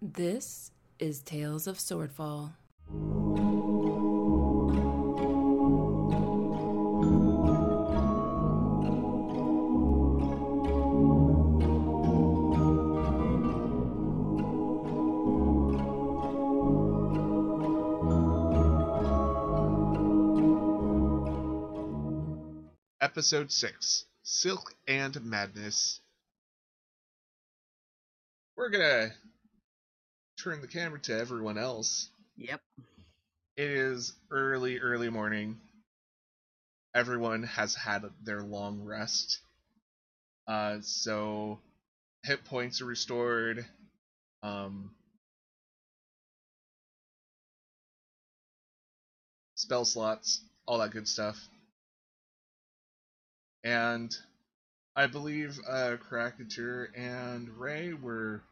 This is Tales of Swordfall. Episode 6 Silk and Madness. We're gonna turn the camera to everyone else. Yep. It is early, early morning. Everyone has had their long rest. Uh, so hit points are restored. Um, spell slots, all that good stuff. And I believe uh, Krakatur and Ray were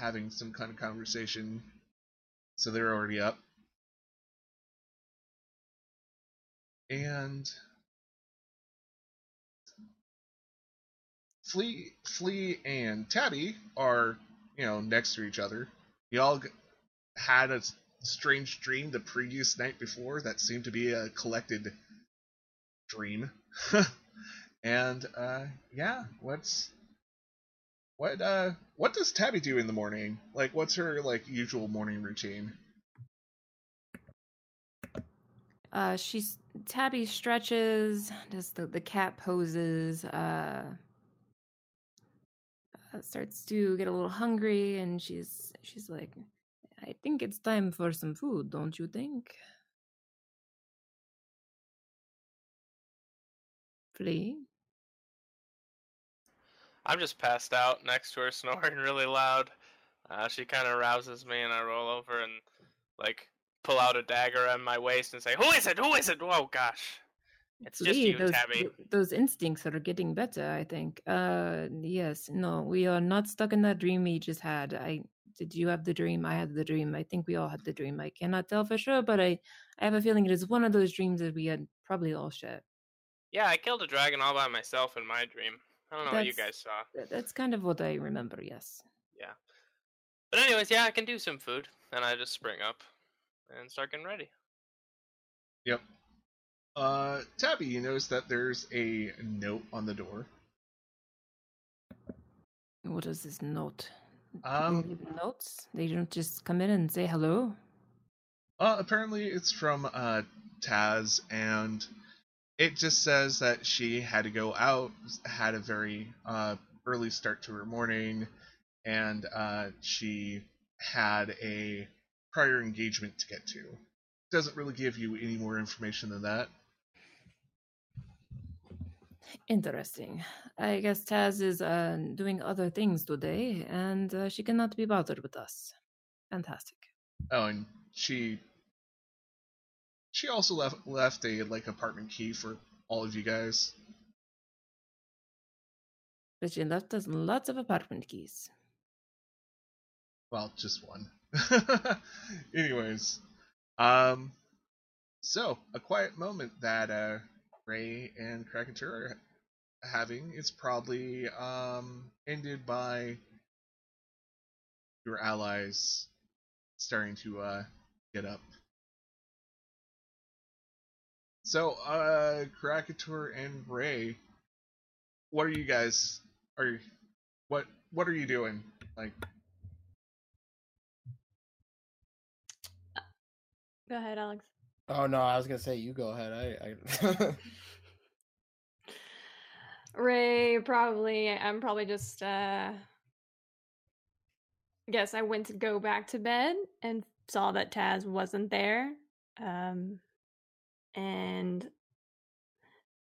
having some kind of conversation, so they're already up. And Flea, Flea, and Tabby are, you know, next to each other. You all had a strange dream the previous night before that seemed to be a collected dream. and uh, yeah, what's what uh what does Tabby do in the morning? Like what's her like usual morning routine? Uh, she's Tabby stretches, does the the cat poses. Uh, uh, starts to get a little hungry, and she's she's like, "I think it's time for some food, don't you think?" Flea. I'm just passed out next to her, snoring really loud. Uh, she kind of rouses me, and I roll over and like pull out a dagger on my waist and say, "Who is it? Who is it? Oh gosh, it's just you, those, Tabby." those instincts are getting better, I think. Uh, yes, no, we are not stuck in that dream we just had. I did you have the dream? I had the dream. I think we all had the dream. I cannot tell for sure, but I, I have a feeling it is one of those dreams that we had probably all shared. Yeah, I killed a dragon all by myself in my dream. I don't know what you That's- guys saw. That's kind of what I remember. Yes. Yeah. But anyways, yeah, I can do some food, and I just spring up and start getting ready. Yep. Uh Tabby, you notice that there's a note on the door. What is this note? Do they Um notes. They don't just come in and say hello. uh, apparently it's from uh Taz and it just says that she had to go out, had a very uh early start to her morning and uh she had a prior engagement to get to. Doesn't really give you any more information than that. Interesting. I guess Taz is uh, doing other things today, and uh, she cannot be bothered with us. Fantastic. Oh, and she she also left left a like apartment key for all of you guys. But she left us lots of apartment keys. Well, just one. Anyways, um, so a quiet moment that uh Ray and Krakatur are having is probably um ended by your allies starting to uh get up. So, uh, Krakatur and Ray, what are you guys? Are you, what what are you doing? Like, Go ahead, Alex. Oh no, I was gonna say you go ahead. I, I... Ray, probably. I'm probably just. uh Guess I went to go back to bed and saw that Taz wasn't there, um, and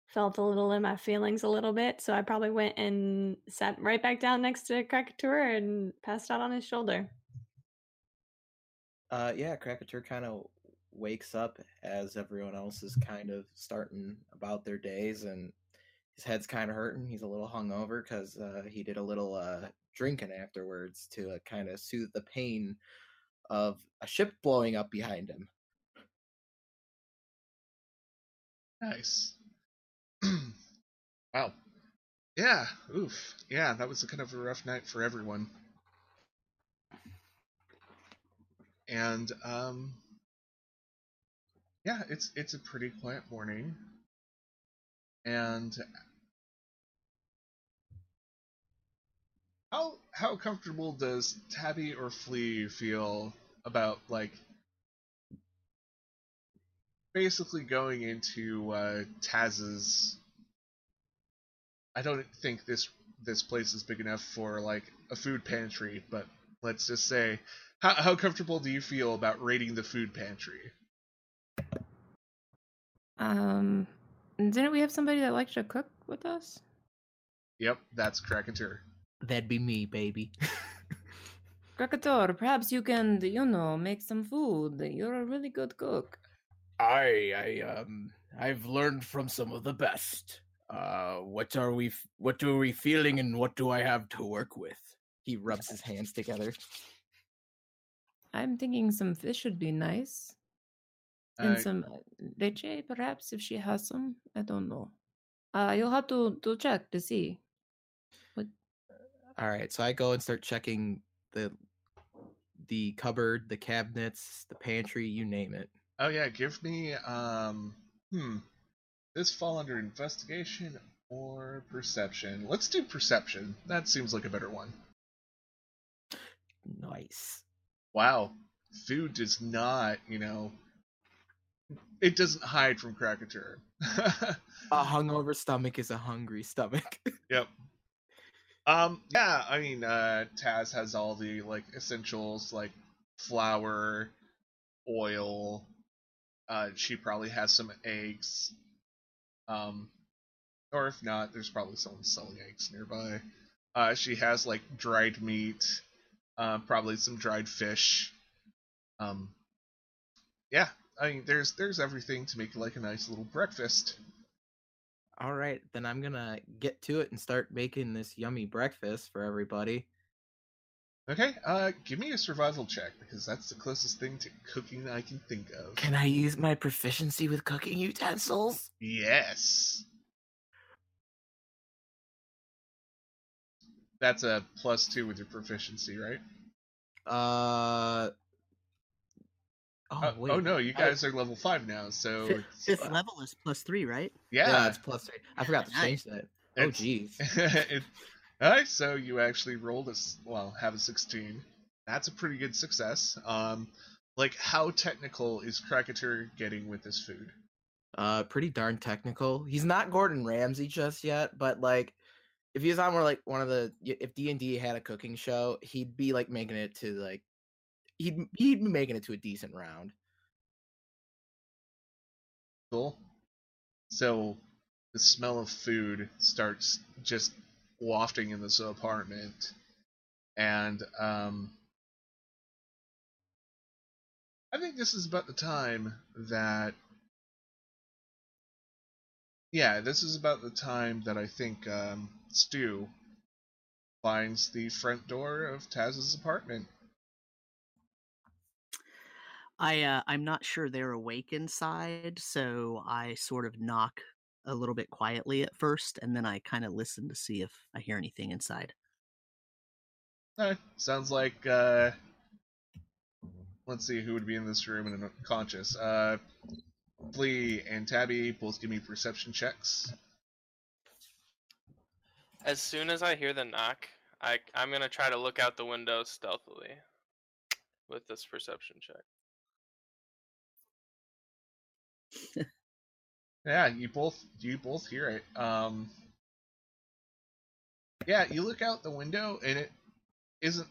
felt a little in my feelings a little bit. So I probably went and sat right back down next to Krakatur and passed out on his shoulder. uh, yeah, Krakatur kind of wakes up as everyone else is kind of starting about their days, and his head's kind of hurting. He's a little hungover because uh, he did a little uh, drinking afterwards to uh, kind of soothe the pain of a ship blowing up behind him. Nice. wow. Yeah. Oof. Yeah, that was a kind of a rough night for everyone. and um, yeah, it's it's a pretty quiet morning, and how how comfortable does Tabby or Flea feel about like basically going into uh, Taz's? I don't think this this place is big enough for like a food pantry, but let's just say, how how comfortable do you feel about raiding the food pantry? Um, didn't we have somebody that liked to cook with us? Yep, that's Krakatur. That'd be me, baby. Krakatur, perhaps you can, you know, make some food. You're a really good cook. I, I, um, I've learned from some of the best. Uh, what are we? What are we feeling, and what do I have to work with? He rubs his hands together. I'm thinking some fish would be nice. And Uh, some uh, leche, perhaps, if she has some. I don't know. Uh, you'll have to, to check to see. What? All right, so I go and start checking the the cupboard, the cabinets, the pantry, you name it. Oh yeah, give me um hmm. This fall under investigation or perception. Let's do perception. That seems like a better one. Nice. Wow. Food does not, you know it doesn't hide from Krakatur. A hungover stomach is a hungry stomach. yep. Um yeah, I mean uh Taz has all the like essentials like flour, oil, uh she probably has some eggs. Um or if not, there's probably someone selling eggs nearby. Uh she has like dried meat, uh, probably some dried fish. Um yeah, I mean there's there's everything to make like a nice little breakfast. All right, then I'm gonna get to it and start making this yummy breakfast for everybody. Okay, uh, give me a survival check because that's the closest thing to cooking that I can think of. Can I use my proficiency with cooking utensils? Yes. That's a plus two with your proficiency, right? Uh. Oh, Uh, wait. oh no, you I- guys are level five now, so Fifth, it's- fifth level is plus three, right? Yeah, yeah. it's plus three. I forgot to Nice. change that. Oh, It's- jeez. it, all right, so you actually rolled a, well, have a sixteen. That's a pretty good success. Um, like how technical is Krakatur getting with this food? Uh, pretty darn technical. He's not Gordon Ramsay just yet, but like, if he was on more like one of the, if D and D had a cooking show, he'd be like making it to like, he'd he'd be making it to a decent round. Cool. So the smell of food starts just wafting in this apartment, and um, I think this is about the time that. Yeah, this is about the time that I think um, Stu finds the front door of Taz's apartment. I uh, I'm not sure they're awake inside, so I sort of knock a little bit quietly at first, and then I kind of listen to see if I hear anything inside. Eh, sounds like uh let's see who would be in this room and unconscious. Uh Flea and Tabby both give me perception checks. As soon as I hear the knock, I I'm gonna try to look out the window stealthily with this perception check. Yeah, you both you both hear it. Um Yeah, you look out the window and it isn't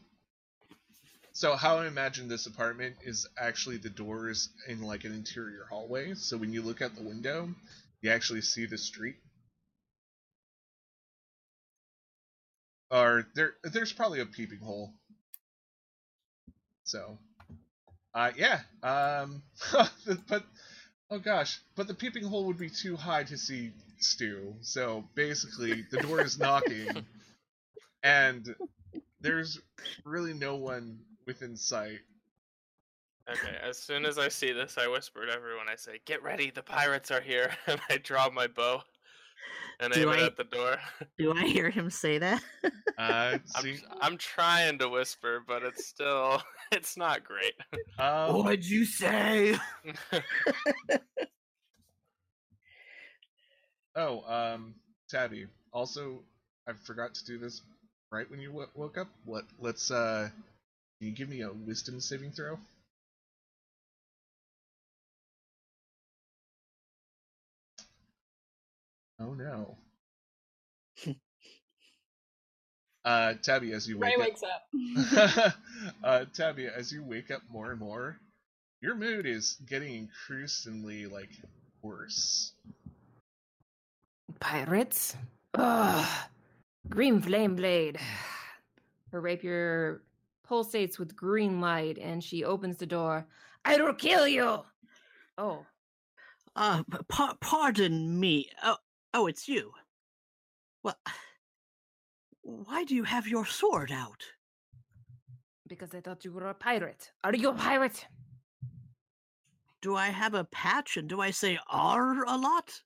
so how I imagine this apartment is actually the doors in like an interior hallway. So when you look out the window, you actually see the street. Or there there's probably a peeping hole. So uh yeah, um but oh gosh, but the peeping hole would be too high to see Stu. So basically the door is knocking and there's really no one within sight. Okay, as soon as I see this, I whisper to everyone. I say, "Get ready, the pirates are here!" and I draw my bow. And Do aim it I- at the door. Do I hear him say that? Uh, I'm, I'm trying to whisper, but it's still it's not great. um, What'd you say? oh, um, Tabby. Also, I forgot to do this right when you w- woke up. What? Let's. uh Can you give me a wisdom saving throw? Oh no. uh, Tabby, as you Ray wake wakes up. up, uh, Tabby, as you wake up more and more, your mood is getting increasingly like worse. Pirates? Ugh. Green flame blade. Her rapier pulsates with green light and she opens the door. I will kill you! Oh, Uh, p- par- pardon me. Oh, oh, it's you. Well, why do you have your sword out? because I thought you were a pirate. Are you a pirate? Do I have a patch and do I say R a lot?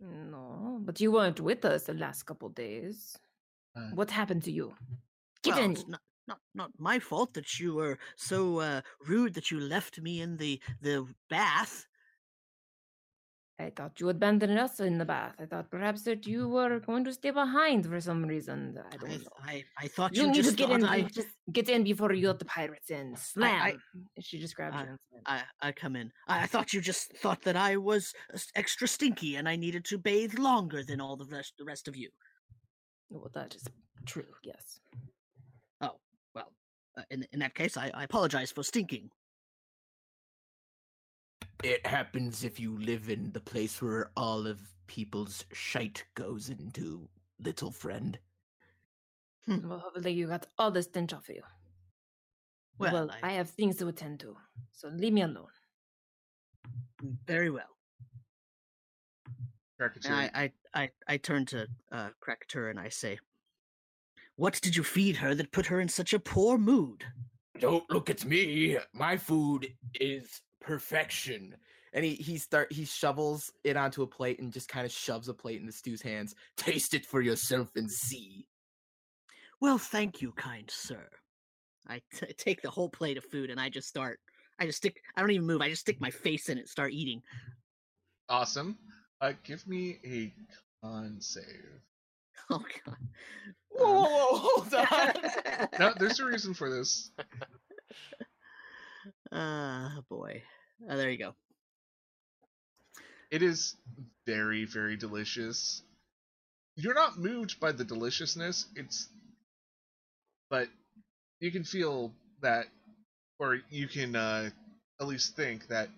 No, but you weren't with us the last couple days. Uh, What happened to you? Get well, not, not not my fault that you were so uh, rude that you left me in the the bath. I thought you abandoned us in the bath. I thought perhaps that you mm-hmm. were going to stay behind for some reason. I I, don't know. I, I thought You, you, need to get in. I, Just get in before you let the pirates in. Uh, slam! she just grabs I- you. I I come in. I, I thought you just thought that I was uh, extra stinky and I needed to bathe longer than all the rest the rest of you. Well, that is true. Yes. Oh well, uh, in in that case, I, I apologize for stinking. It happens if you live in the place where all of people's shite goes into, little friend. Well, hopefully you got all the stench off of you. Well, Well, I- I have things to attend to, so leave me alone. Very well. Krakatoa, I, I, I, I turn to uh, Krakatur and I say, "What did you feed her that put her in such a poor mood?" Don't look at me. My food is perfection. And he he start he shovels it onto a plate and just kind of shoves a plate in the Stu's hands. Taste it for yourself and see. Well, thank you, kind sir. I t- take the whole plate of food and I just start. I just stick. I don't even move. I just stick my face in it, start eating. awesome. Uh, give me a con save. Oh god. Whoa, whoa, whoa, hold on. No, there's a reason for this. Ah, boy. Oh, there you go. It is very, very delicious. You're not moved by the deliciousness. It's, but you can feel that, or you can uh, at least think that,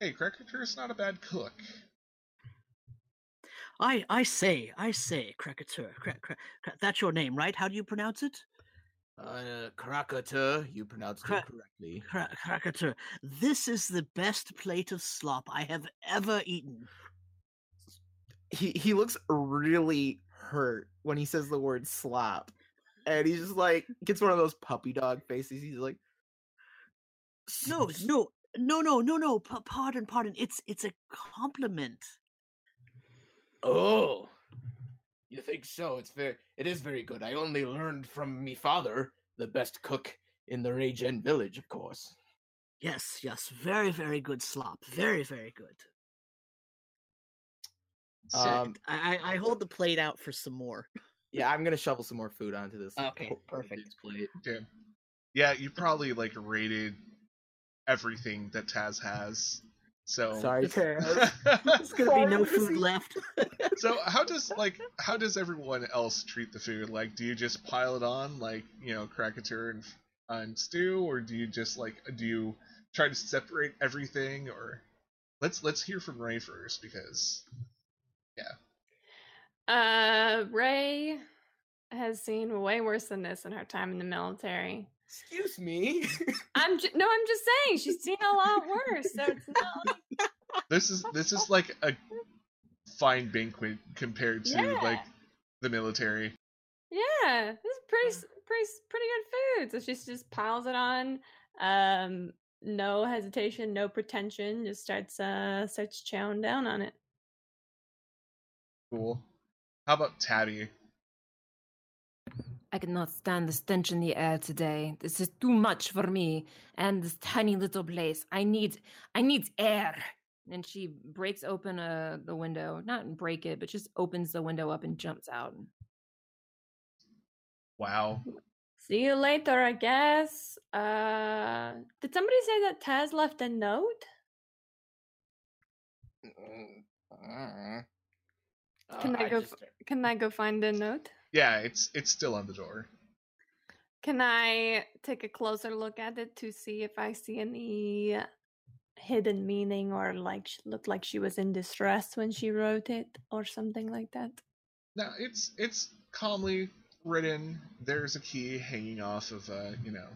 hey, Krakatur is not a bad cook. I I say, I say, Kra- Kra- that's your name, right? How do you pronounce it? Uh, Krakata, you pronounced Kra- it correctly. Kra- Krakatur. This is the best plate of slop I have ever eaten. He he looks really hurt when he says the word slop, and he's just like gets one of those puppy dog faces. He's like, No, no, no, no, no, no. Pa- pardon, pardon. It's it's a compliment. Oh, you think so? It's very, it is very good. I only learned from me father, the best cook in the Regen village, of course. Yes, yes. Very, very good slop. Very, very good. Sick. Um, I, I I hold the plate out for some more. yeah, I'm gonna shovel some more food onto this. Okay, po- perfect. dude's plate. Okay. Yeah, you probably like rated everything that Taz has. So Sorry, Taz. There's gonna be no food left. so how does like how does everyone else treat the food? Like, do you just pile it on like you know Krakatur and and Stu, or do you just like do you try to separate everything? Or let's let's hear from Ray first because yeah. Uh, Ray has seen way worse than this in her time in the military. Excuse me. I'm ju- no, I'm just saying she's seen a lot worse. So it's not. Like, this is this is like a fine banquet compared to Yeah. like the military. yeah, this is pretty pretty pretty good food. So she just piles it on. Um, no hesitation, no pretension. Just starts uh starts chowing down on it. Cool. How about Tabby? I cannot stand the stench in the air today. This is too much for me and this tiny little place. I need I need air. And she breaks open uh, the window, not break it, but just opens the window up and jumps out. Wow. See you later, I guess. Uh, did somebody say that Taz left a note? Uh, Can I I go? just- Can I go find the note? Yeah, it's it's still on the door. Can I take a closer look at it to see if I see any hidden meaning or like she looked like she was in distress when she wrote it or something like that? No, it's it's calmly written. There's a key hanging off of uh, you know,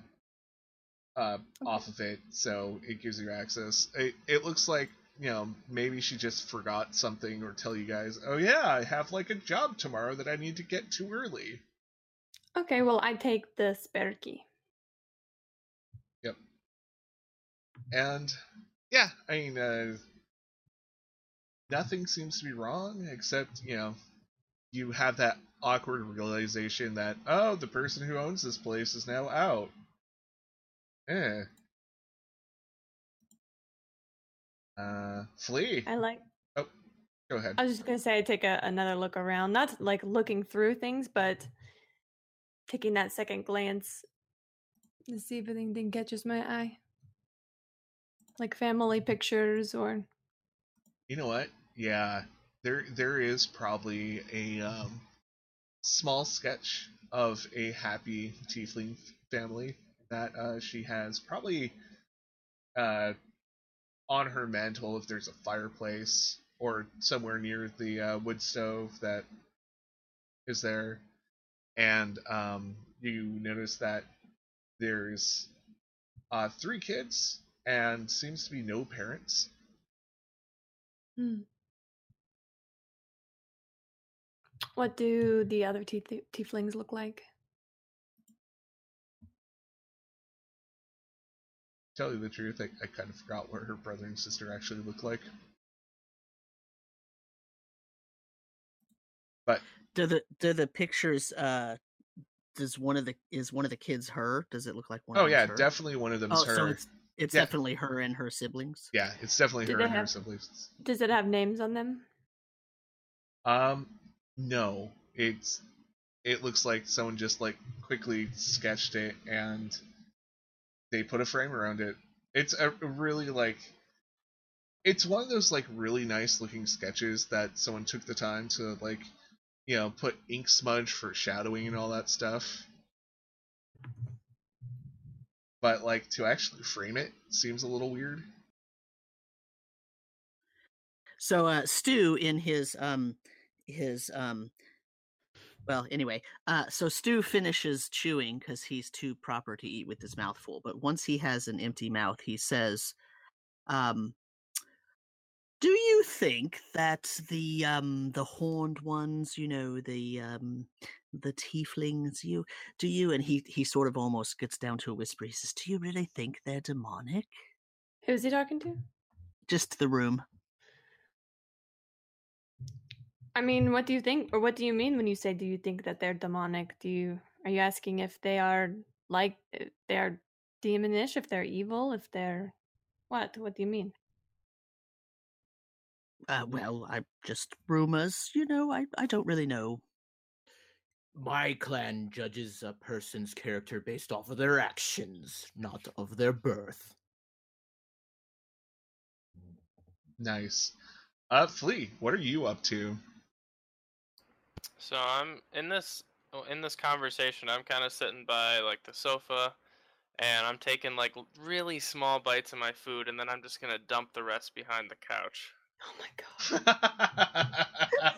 uh, off of it, so it gives you access. It it looks like you know maybe she just forgot something or tell you guys, oh yeah, I have like a job tomorrow that I need to get to early. Okay, well I take the spare key. Yep. And yeah, I mean, uh, nothing seems to be wrong except you know, you have that awkward realization that oh, the person who owns this place is now out. Eh. Uh, flee. I like. Oh, go ahead. I was just gonna say I take a, another look around, not like looking through things, but taking that second glance to see if anything catches my eye, like family pictures or. You know what? Yeah, there there is probably a um, small sketch of a happy tiefling family that uh, she has probably uh, on her mantle if there's a fireplace or somewhere near the uh, wood stove that is there, and um, you notice that there's uh, three kids and seems to be no parents. Hmm. What do the other tief- tieflings look like? Tell you the truth, I, I kind of forgot what her brother and sister actually look like. But Do the do the pictures uh does one of the is one of the kids her? Does it look like one oh of yeah, her? definitely one of them's Oh, her. so it's it's Yeah. definitely her and her siblings. Yeah, it's definitely Do her they and her siblings. Does it have names on them? Um, no, it's it looks like someone just like quickly sketched it and they put a frame around it. It's a really like it's one of those like really nice looking sketches that someone took the time to like you know put ink smudge for shadowing and all that stuff. But like to actually frame it seems a little weird. So uh Stu in his um his um well anyway uh so Stu finishes chewing cuz he's too proper to eat with his mouth full but once he has an empty mouth he says um do you think that the um the horned ones you know the um the tieflings you do you and he he sort of almost gets down to a whisper he says do you really think they're demonic Who's he talking to? just the room I mean, what do you think, or what do you mean when you say, "Do you think that they're demonic?" Do you are you asking if they are like they are demonish, if they're evil, if they're what? What do you mean? Uh, well, I just rumors, you know. I I don't really know. My clan judges a person's character based off of their actions, not of their birth. Nice. Uh, Flea, what are you up to? So I'm in this oh, in this conversation. I'm kind of sitting by like the sofa, and I'm taking like really small bites of my food, and then I'm just gonna dump the rest behind the couch. Oh my god!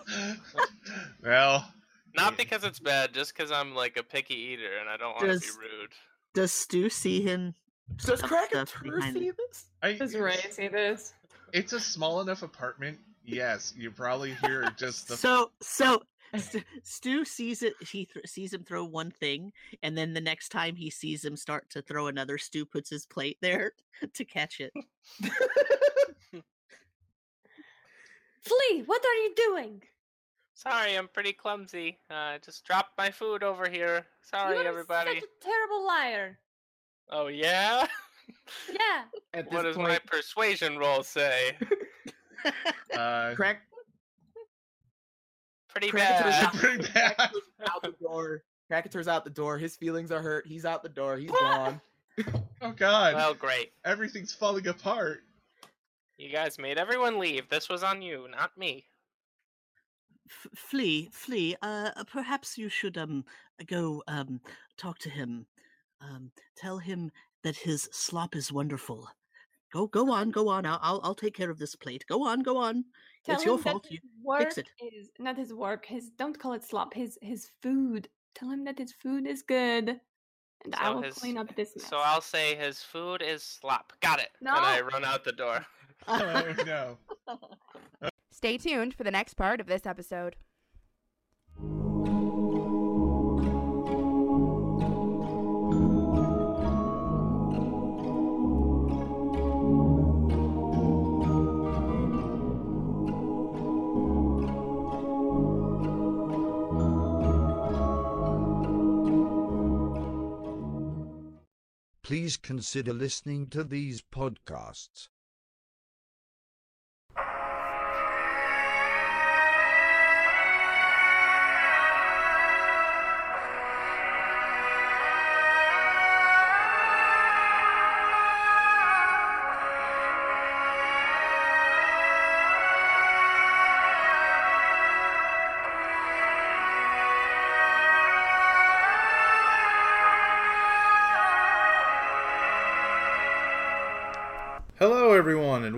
well, Not Yeah. because it's bad, just because I'm like a picky eater and I don't want to be rude. Does Stu see him? Does Stuff Crack and Tur see it. this? I, Does Ray see this? it's a small enough apartment. Yes, you probably hear just the. So so Stu, Stu sees it. He th- sees him throw one thing, and then the next time he sees him start to throw another, Stu puts his plate there to catch it. Flea, what are you doing? Sorry, I'm pretty clumsy. Uh, I just dropped my food over here. Sorry, You're everybody. Such a terrible liar. Oh yeah. Yeah. At what this does my persuasion roll say? Uh, crack Pretty Krakatoa's bad. out- pretty bad. Out the door. Krakatur's out the door. His feelings are hurt. He's out the door. He's gone. Oh god, Well, great. everything's falling apart. You guys made everyone leave. This was on you, not me. F- Flea, Flea, uh, uh, perhaps you should um go um talk to him. Um, tell him that his slop is wonderful. Go, go on, go on. I'll, I'll, I'll take care of this plate. Go on, go on. Tell it's your fault. You work fix it. is not his work. His don't call it slop. His his food. Tell him that his food is good, and I will his- clean up this mess. So I'll say his food is slop. Got it. And I run out the door. Oh no. Stay tuned for the next part of this episode. Please consider listening to these podcasts.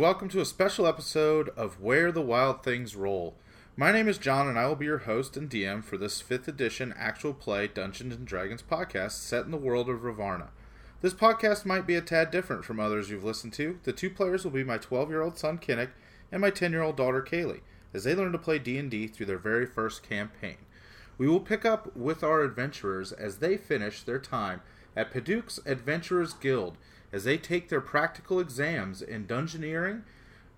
Welcome to a special episode of Where the Wild Things Roll. My name is John, and I will be your host and DM for this 5th edition actual play Dungeons and Dragons podcast set in the world of Ravarna. This podcast might be a tad different from others you've listened to. The two players will be my 12 year old son, Kinnick, and my 10 year old daughter, Kaylee, as they learn to play D&D through their very first campaign. We will pick up with our adventurers as they finish their time at Paduke's Adventurers Guild as they take their practical exams in dungeoneering,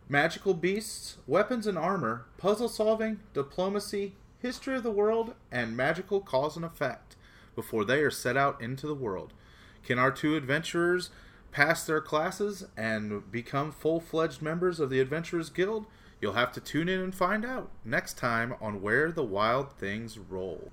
magical beasts, weapons and armor, puzzle solving, diplomacy, history of the world, and magical cause and effect before they are set out into the world. Can our two adventurers pass their classes and become full fledged members of the Adventurers Guild? You'll have to tune in and find out next time on Where the Wild Things Roll.